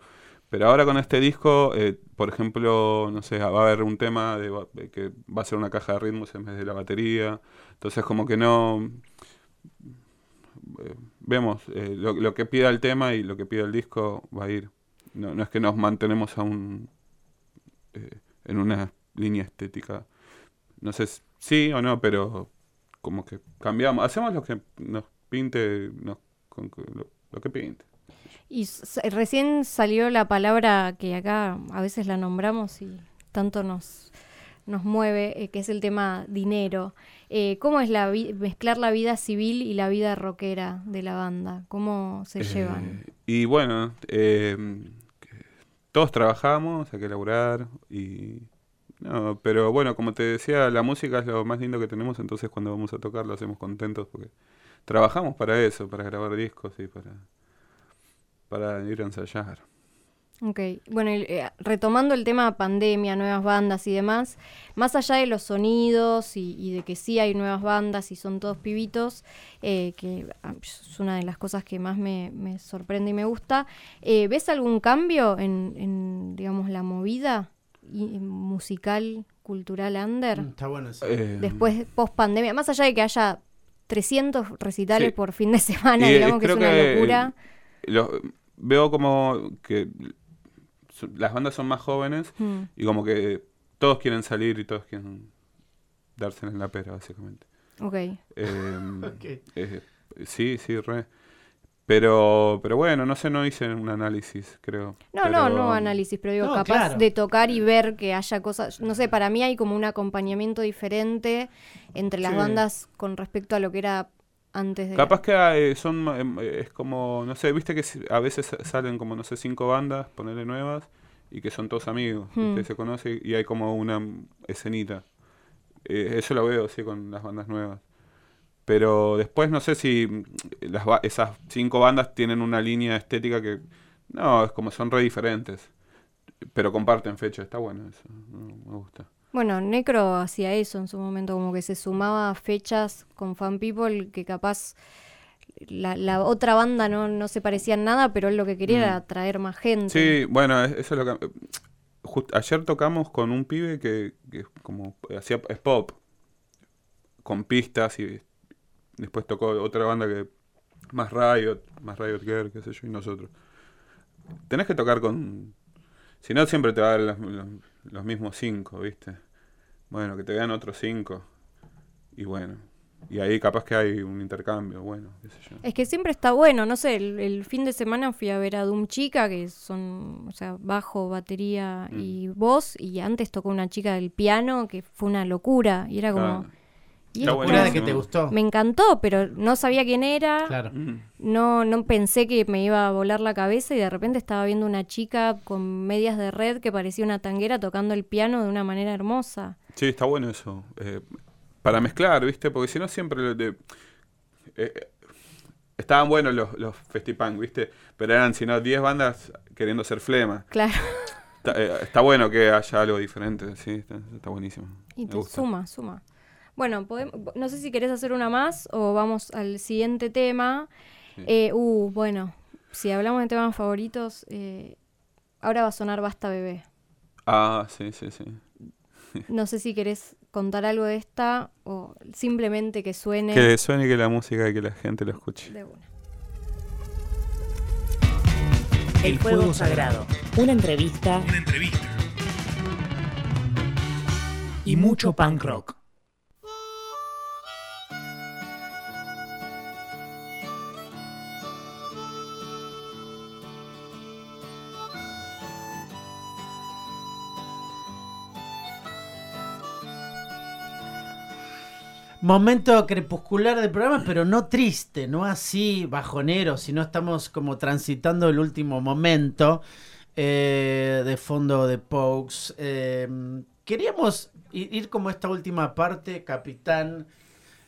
Pero ahora con este disco, eh, por ejemplo, no sé, va a haber un tema de que va a ser una caja de ritmos en vez de la batería. Entonces, como que no... eh, vemos, eh, lo, lo que pida el tema y lo que pida el disco va a ir. No, no es que nos mantenemos a un, eh, en una línea estética. No sé si sí o no, pero como que cambiamos. Hacemos lo que nos pinte, nos, con- lo, lo que pinte. Y recién salió la palabra que acá a veces la nombramos y tanto nos, nos mueve, eh, que es el tema dinero. Eh, ¿Cómo es la mezclar la vida civil y la vida rockera de la banda? ¿Cómo se Eh, llevan? Y bueno, todos trabajamos, hay que laburar y... No, pero bueno, como te decía, la música es lo más lindo que tenemos, entonces cuando vamos a tocar lo hacemos contentos porque trabajamos para eso, para grabar discos y para, para ir a ensayar. Ok, bueno, eh, retomando el tema pandemia, nuevas bandas y demás, más allá de los sonidos y, y de que sí hay nuevas bandas y son todos pibitos, eh, que ah, es una de las cosas que más me, me sorprende y me gusta, eh, ¿ves algún cambio en, en, digamos, la movida musical, cultural under? Mm, Está bueno eso. Eh, Después, post pandemia, más allá de que haya 300 recitales Sí. por fin de semana, Y, eh, digamos que es una que, locura. lo- veo como que so- las bandas son más jóvenes Mm. y como que todos quieren salir y todos quieren darse en la pera, básicamente. Ok. Eh, Ok. eh, sí, sí, re. Pero, pero bueno, no sé, no hice un análisis, creo. No, Pero- no, no análisis, pero digo, No, capaz claro. de tocar y ver que haya cosas, no sé, para mí hay como un acompañamiento diferente entre las Sí. bandas con respecto a lo que era antes de... Capaz que eh, son, eh, es como, no sé, viste que a veces salen como, no sé, cinco bandas, ponerle nuevas, y que son todos amigos, Hmm. que se conocen, y hay como una escenita. Eh, eso lo veo, sí, con las bandas nuevas. Pero después no sé si mm, las, esas cinco bandas tienen una línea estética que, no, es como son re diferentes. Pero comparten fecha, está bueno eso, me gusta. Bueno, Necro hacía eso en su momento, como que se sumaba a fechas con Fan People que capaz la, la otra banda no, no se parecía en nada, pero él lo que quería Mm. era atraer más gente. Sí, bueno, es- eso es lo que... just- ayer tocamos con un pibe que, que como hacía es pop, con pistas y después tocó otra banda que más Riot, más Riot Girl, qué sé yo, y nosotros. Tenés que tocar con... Si no, siempre te va a dar los, los- los mismos cinco, ¿viste? Bueno, que te vean otros cinco. Y bueno, y ahí capaz que hay un intercambio, bueno, qué sé yo. Es que siempre está bueno, no sé, el, el fin de semana fui a ver a Doom Chica, que son, o sea, bajo, batería Mm. y voz, y antes tocó una chica del piano, que fue una locura, y era como... Claro. Y Está Locura de que te gustó. Me encantó, pero no sabía quién era, Claro. Mm. no, no pensé que me iba a volar la cabeza, y de repente estaba viendo una chica con medias de red que parecía una tanguera tocando el piano de una manera hermosa. Sí, está bueno eso. Eh, para mezclar, ¿viste? Porque si no siempre... lo de- eh, eh, estaban buenos los, los festipunk, ¿viste? Pero eran, si no, 10 bandas queriendo ser flema. Claro. Está, eh, está bueno que haya algo diferente, sí, está, está buenísimo. Y gusta. suma, suma. Bueno, podem- no sé si querés hacer una más o vamos al siguiente tema. Sí. Eh, uh, bueno, si hablamos de temas favoritos, eh, ahora va a sonar Basta Bebé. Ah, sí, sí, sí. No sé si querés contar algo de esta o simplemente que suene Que suene que la música y que la gente lo escuche. de una. El Fuego Sagrado. Una entrevista Y mucho punk rock. Momento crepuscular del programa, pero no triste, no así bajonero, sino estamos como transitando el último momento eh, de fondo de Pokes. Eh, queríamos ir como esta última parte, capitán.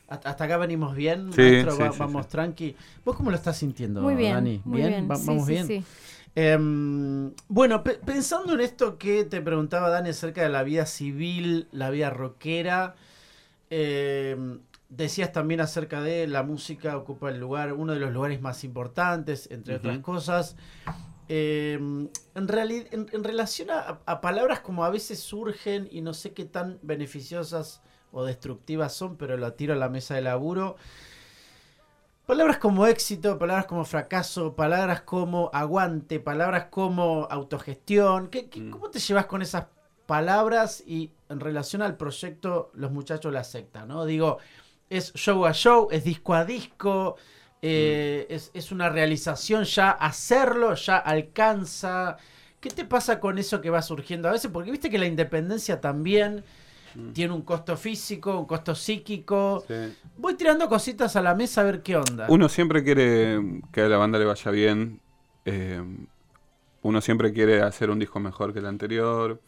Hasta acá venimos bien, Sí, maestro, sí, Va- sí, vamos sí. tranqui. ¿Vos cómo lo estás sintiendo, Muy bien, Dani? muy bien. Va- ¿Vamos sí, bien? sí. Em, bueno, pe- pensando en esto que te preguntaba Dani acerca de la vida civil, la vida rockera, em, decías también acerca de la música ocupa el lugar, uno de los lugares más importantes, entre otras cosas. Em, en, en, en relación a, a palabras como a veces surgen y no sé qué tan beneficiosas o destructivas son, pero lo tiro a la mesa de laburo. Palabras como éxito, palabras como fracaso, palabras como aguante, palabras como autogestión. ¿Qué, qué- Mm. ¿Cómo te llevas con esas palabras y en relación al proyecto Los Muchachos la Secta? ¿no? Digo, es show a show, es disco a disco, eh, es, es una realización ya hacerlo, ya alcanza. ¿Qué te pasa con eso que va surgiendo a veces? Porque viste que la independencia también Mm. tiene un costo físico, un costo psíquico. Sí. Voy tirando cositas a la mesa a ver qué onda. Uno siempre quiere que a la banda le vaya bien. eh, uno siempre quiere hacer un disco mejor que el anterior.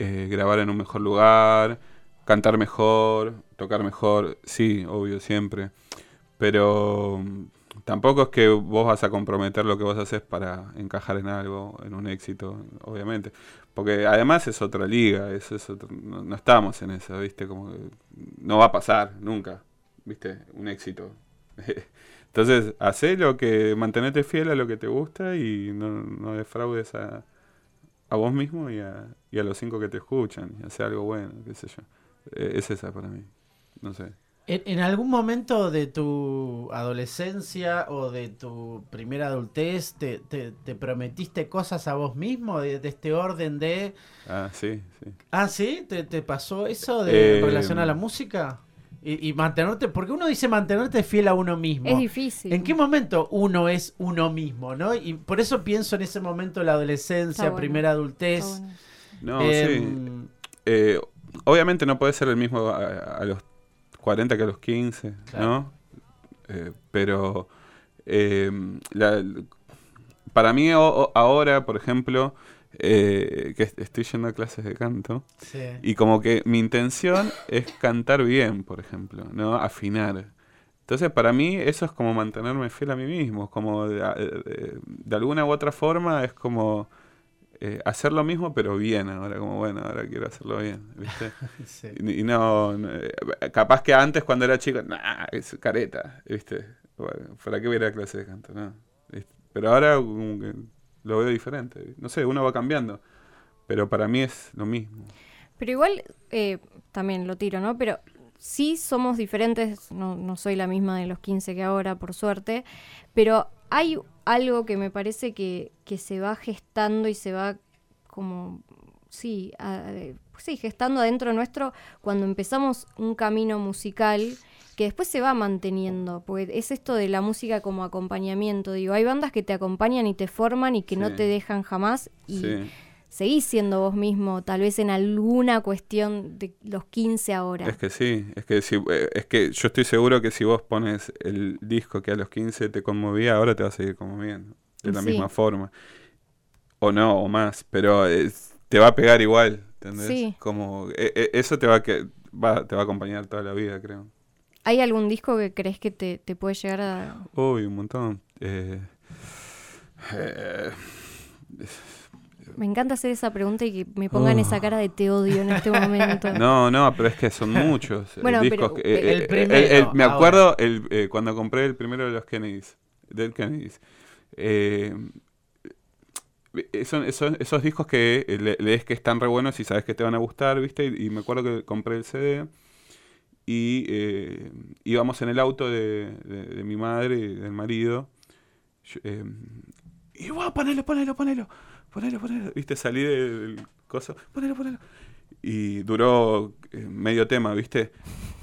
Eh, grabar en un mejor lugar. Cantar mejor. Tocar mejor. Sí, obvio, siempre. Pero mm, tampoco es que vos vas a comprometer lo que vos haces para encajar en algo, en un éxito, obviamente. Porque además es otra liga, eso es otro- no, no estamos en eso, ¿viste? Como que no va a pasar nunca, ¿viste? Un éxito. Entonces, hacé lo que, mantenete fiel a lo que te gusta y no, no defraudes a, a vos mismo y a, y a los cinco que te escuchan, y hacer algo bueno, qué sé yo. Eh, es esa para mí, no sé. ¿En, en algún momento de tu adolescencia o de tu primera adultez te, te- te prometiste cosas a vos mismo de, de este orden de... Ah, sí, sí. Ah, ¿sí? ¿Te, te pasó eso de, en Eh, relación a la música? Y, y mantenerte, porque uno dice mantenerte fiel a uno mismo. Es difícil. ¿En qué momento uno es uno mismo, no? Y por eso pienso en ese momento de la adolescencia, bueno. primera adultez. bueno. No, sí. Em, Eh, obviamente no puede ser el mismo a, a los 40 que a los 15, Claro. ¿no? Eh, pero eh, la- para mí o- o- ahora, por ejemplo, eh, que est- estoy yendo a clases de canto, sí. y como que mi intención es cantar bien, por ejemplo, ¿no? Afinar. Entonces, para mí, eso es como mantenerme fiel a mí mismo. Como de, de- de alguna u otra forma, es como eh, hacer lo mismo, pero bien. Ahora, como bueno, ahora quiero hacerlo bien. ¿viste? sí. Y, y no, no, eh, capaz que antes, cuando era chico, nah, es careta, ¿viste? Bueno, ¿Para qué voy a ir a clase de canto? No, ¿viste? Pero ahora, como que lo veo diferente. No sé, uno va cambiando. Pero para mí es lo mismo. Pero igual, eh, también lo tiro, ¿no? Pero sí somos diferentes, no, no soy la misma de los 15 que ahora, por suerte, pero hay algo que me parece que, que se va gestando y se va como, sí, a- eh, sí, gestando adentro nuestro cuando empezamos un camino musical que después se va manteniendo, porque es esto de la música como acompañamiento, digo, hay bandas que te acompañan y te forman y que no te dejan jamás y Sí. seguís siendo vos mismo, tal vez en alguna cuestión de los 15 ahora. Es que sí, es que si, eh, es que yo estoy seguro que si vos pones el disco que a los 15 te conmovía, ahora te va a seguir conmoviendo. De la Sí. misma forma. O no, o más. Pero es- te va a pegar igual. ¿Entendés? Como, e- e- eso te va, a que, va, te va a acompañar toda la vida, creo. ¿Hay algún disco que crees que te, te puede llegar a... Uy, un montón. Eh, eh, Me encanta hacer esa pregunta y que me pongan esa cara de te odio en este momento. No, no, pero es que son muchos eh, Bueno, discos. pero- que- eh, el eh, primero, me ahora. acuerdo el, eh, cuando compré el primero de los Kennedys, del Kennedys. Son esos, esos discos que le- lees que están re buenos y sabes que te van a gustar, ¿viste? Y, y me acuerdo que compré el CD y eh, íbamos en el auto de, de- de mi madre y del marido. Yo, eh, y guau, ponelo, ponelo, ponelo, ponelo, ponelo. ¿Viste? Salí del, coso, ponelo, ponelo. Y duró eh, medio tema, ¿viste?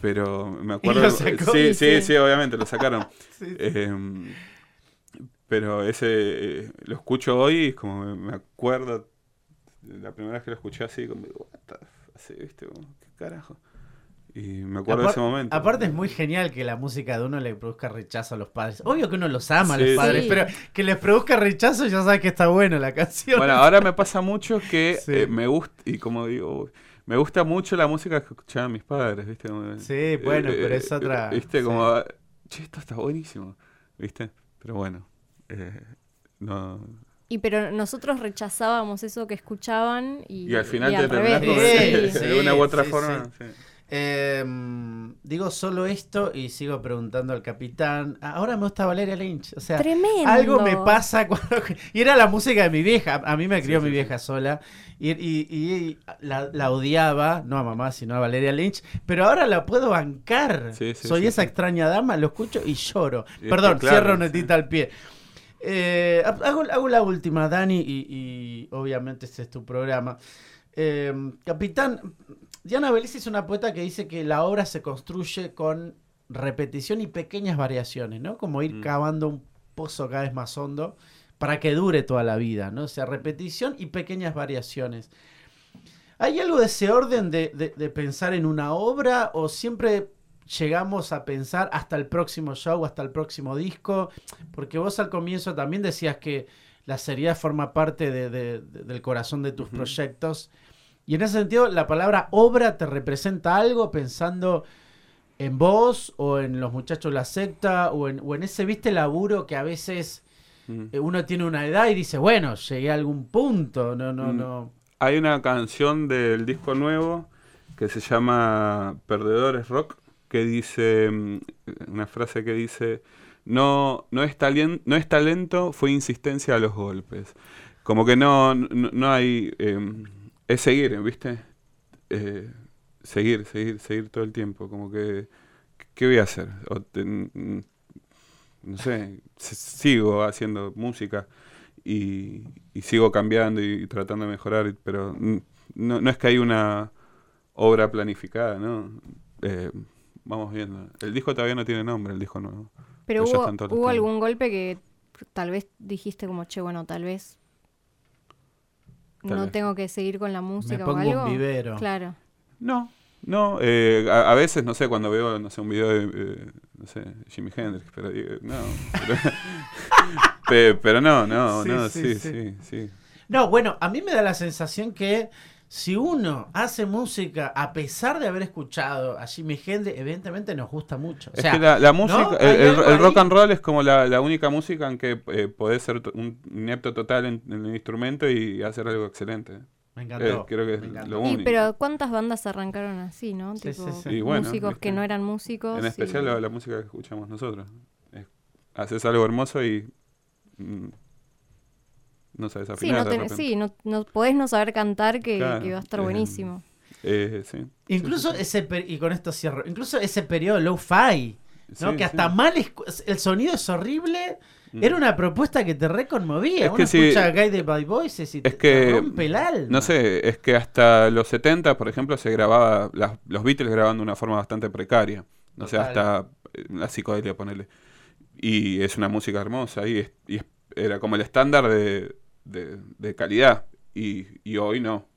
Pero me acuerdo. lo sacó, sí, sí, sí, obviamente, lo sacaron. Sí, sí. Eh, pero ese eh, lo escucho hoy y es como me, acuerdo la primera vez que lo escuché así, como what the así, ¿viste? Como, ¿Qué carajo? Y me acuerdo de ese momento. Aparte es muy genial que la música de uno le produzca rechazo a los padres. Obvio que uno los ama a Sí, los padres, Sí. pero que les produzca rechazo ya sabes que está bueno la canción. Bueno, ahora me pasa mucho que Sí. eh, me gusta, y como digo, me gusta mucho la música que escuchaban mis padres, ¿viste? Sí, bueno, pero es otra- ¿Viste? sí. Como, che, esto está buenísimo, ¿viste? Pero bueno, eh, no... Y pero nosotros rechazábamos eso que escuchaban y, Y al final y te al terminás revés, con- de una u otra sí, forma. Eh, digo solo esto y sigo preguntando al capitán. Ah, Ahora me gusta Valeria Lynch. O sea, Tremendo. algo me pasa cuando. Y era la música de mi vieja. A mí me crió Sí, mi sí, vieja sola. Y, y- y la, la odiaba, no a mamá, sino a Valeria Lynch. Pero ahora la puedo bancar. Sí, sí, Soy sí, esa sí. extraña dama, lo escucho y lloro. Perdón, claro, cierro sí. netita al pie. Eh, hago, hago la última, Dani, y, y obviamente este es tu programa. Eh, capitán, Diana Belice es una poeta que dice que la obra se construye con repetición y pequeñas variaciones, ¿no? Como ir Mm. cavando un pozo cada vez más hondo para que dure toda la vida, ¿no? O sea, repetición y pequeñas variaciones. ¿Hay algo de ese orden de, de- de pensar en una obra o siempre llegamos a pensar hasta el próximo show, hasta el próximo disco? Porque vos al comienzo también decías que la seriedad forma parte de- de- de- del corazón de tus proyectos. Y en ese sentido, la palabra obra te representa algo pensando en vos o en los muchachos de la secta o en, o en ese, viste, laburo que a veces Mm. eh, uno tiene una edad y dice, bueno, llegué a algún punto, no, no, Mm. no. Hay una canción del disco nuevo que se llama Perdedores Rock, que dice, mm, una frase que dice, no, no, es talien- no es talento, fue insistencia a los golpes. Como que no, no, no hay, eh, es seguir, ¿viste? Eh, seguir, seguir, seguir todo el tiempo, como que, ¿qué voy a hacer? O te- no sé, sigo haciendo música y, y sigo cambiando y, tratando de mejorar, pero no, no es que hay una obra planificada, ¿no? Eh, vamos viendo. El disco todavía no tiene nombre, el disco nuevo. Pero Pero hubo, hubo algún golpe que tal vez dijiste como, che, bueno, tal vez no vez. tengo que seguir con la música pongo o un algo. vivero. Claro. No, no, eh, a, a veces, no sé, cuando veo, no sé, un video de, eh, no sé, Jimi Hendrix, pero digo, no, pero, Pe- pero no, no, Sí, no, sí, sí, sí. sí, sí. No, bueno, a mí me da la sensación que si uno hace música a pesar de haber escuchado a Jimi Hendrix, evidentemente nos gusta mucho. O Es que la, la música, el, el- algo el rock and roll es como la, la única música en que eh, podés ser un inepto total en, en el instrumento y hacer algo excelente. me Eh, encantó. creo que me es lo Y pero ¿cuántas bandas arrancaron así, no? Sí, tipo, sí, sí. Y bueno, músicos que no eran músicos. En especial y- la, la música que escuchamos nosotros. Es- haces algo hermoso y mm, no sabes Sí, afinar no, de sí no, no podés no saber cantar que, Claro, que va a estar eh, buenísimo. Eh, sí. Incluso ese, per- y con esto cierro, incluso ese periodo low-fi, ¿no? Sí, que hasta sí. mal, el sonido es horrible, Mm. era una propuesta que te reconmovía. Es Uno que sí, escucha Guided by Voices y te, es que, te rompe el alma. No sé, es que hasta los 70, por ejemplo, se grababa, las- los Beatles grababan de una forma bastante precaria. No sé, hasta eh, la psicodelia, ponerle. Y es una música hermosa y, es- y es- era como el estándar de, de- de calidad. Y, y hoy no.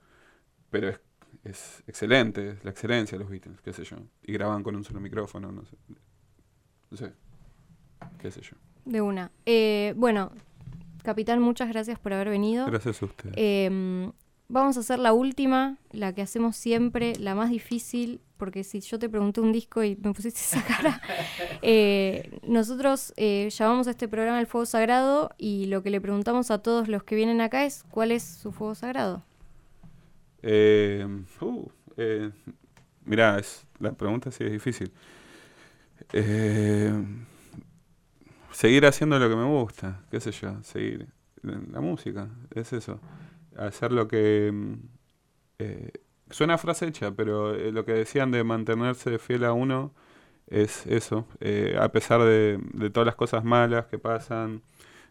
Pero es, es excelente, es la excelencia de los Beatles, qué sé yo. Y grababan con un solo micrófono, no sé. No sé, qué sé yo. De una. Eh, bueno, Capitán, muchas gracias por haber venido. Gracias a ustedes. Eh, vamos a hacer la última, la que hacemos siempre, la más difícil. porque si yo te pregunté un disco y me pusiste esa cara, eh, nosotros eh, llamamos a este programa el Fuego Sagrado y lo que le preguntamos a todos los que vienen acá es ¿cuál es su fuego sagrado? Eh, uh, eh, mirá, es, la pregunta sí es difícil. Eh, seguir haciendo lo que me gusta, qué sé yo, seguir la música, es eso. Hacer lo que... mm, eh, suena frase hecha, pero eh, lo que decían de mantenerse fiel a uno es eso. eh, a pesar de, de todas las cosas malas que pasan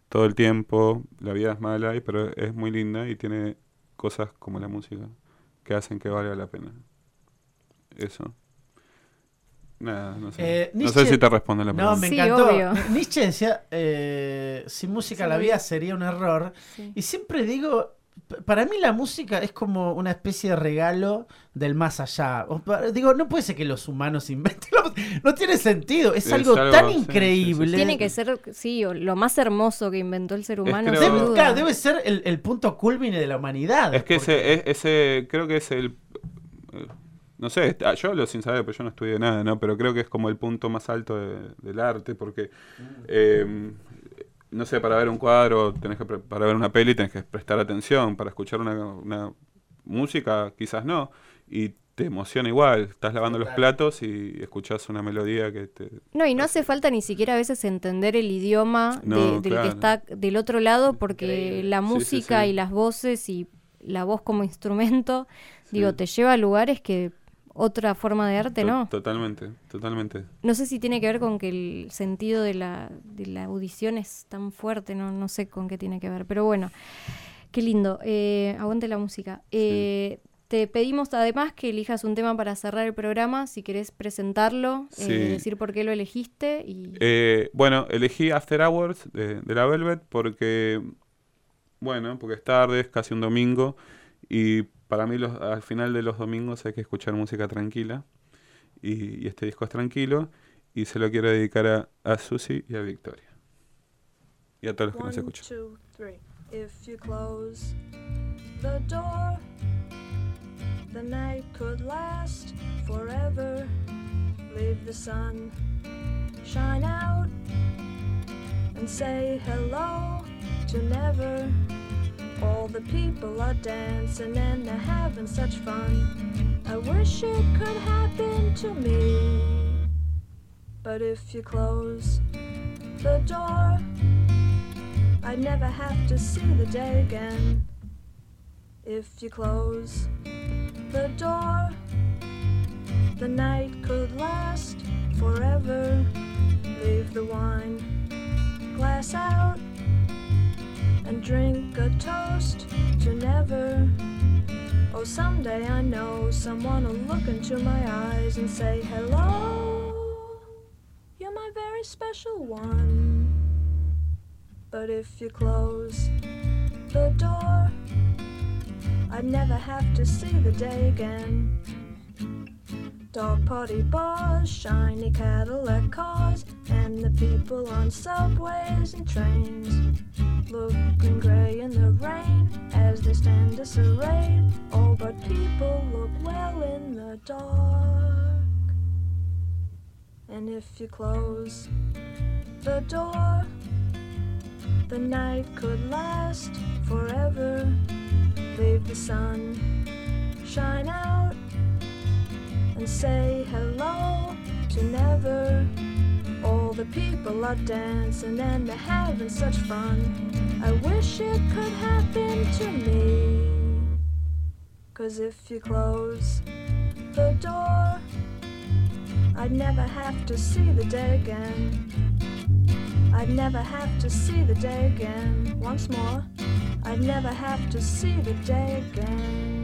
todo el tiempo, la vida es mala, y- pero es muy linda y tiene cosas como la música que hacen que valga la pena. Eso. Nada, no sé. Eh, no Nietzsche- sé si te responde la No, pregunta. me Sí, encantó. obvio. Nietzsche decía, eh, sin música Sí, la vida vi. sería un error. Sí. Y siempre digo, para mí la música es como una especie de regalo del más allá. Digo, no puede ser que los humanos inventen la música. No tiene sentido. Es, Es algo, algo, tan sí, sí, sí. increíble. Tiene que ser, sí, lo más hermoso que inventó el ser humano, creo- sin Debe, duda. claro, debe ser el, el punto culmine de la humanidad. Es que porque- ese, es- ese, creo que es el, no sé, yo hablo sin saber, pero yo no estudié nada, ¿no? Pero creo que es como el punto más alto de- del arte, porque, eh, no sé, para ver un cuadro, tenés que, pre- para ver una peli tenés que prestar atención, para escuchar una, una música quizás no, y te emociona igual, estás lavando los platos y escuchás una melodía que te... No, y no hace falta ni siquiera a veces entender el idioma de- del claro. que está del otro lado, porque Increíble. la Sí, sí, música sí. y las voces y la voz como instrumento, Sí. digo, te lleva a lugares que otra forma de arte no. Totalmente, totalmente. No sé si tiene que ver con que el sentido de la, de la audición es tan fuerte, no, no sé con qué tiene que ver, pero bueno, qué lindo. Eh, aguante la música. Eh, Te pedimos además que elijas un tema para cerrar el programa, si querés presentarlo, eh, Sí. decir por qué lo elegiste y... Bueno, elegí After Hours de, de la Velvet porque, bueno, porque es tarde, es casi un domingo y para mí los- al final de los domingos hay que escuchar música tranquila y, y este disco es tranquilo y se lo quiero dedicar a, a Susi y a Victoria y a todos los que nos One, escuchan. two, three. If you close the door, the night could last forever. Leave the sun shine out and say hello to never. All the people are dancing and they're having such fun. I wish it could happen to me. But if you close the door, I'd never have to see the day again. If you close the door, the night could last forever. Leave the wine glass out and drink a toast to never. Oh, someday I know someone will look into my eyes and say, Hello, you're my very special one. But if you close the door, I'd never have to see the day again. Dog party bars, shiny Cadillac cars, and the people on subways and trains. Looking grey in the rain as they stand disarrayed. All but people look well in the dark. And if you close the door, the night could last forever. Leave the sun shine out and say hello to never. All the people are dancing and they're having such fun. I wish it could happen to me. Cause if you close the door, I'd never have to see the day again. I'd never have to see the day again. Once more, I'd never have to see the day again.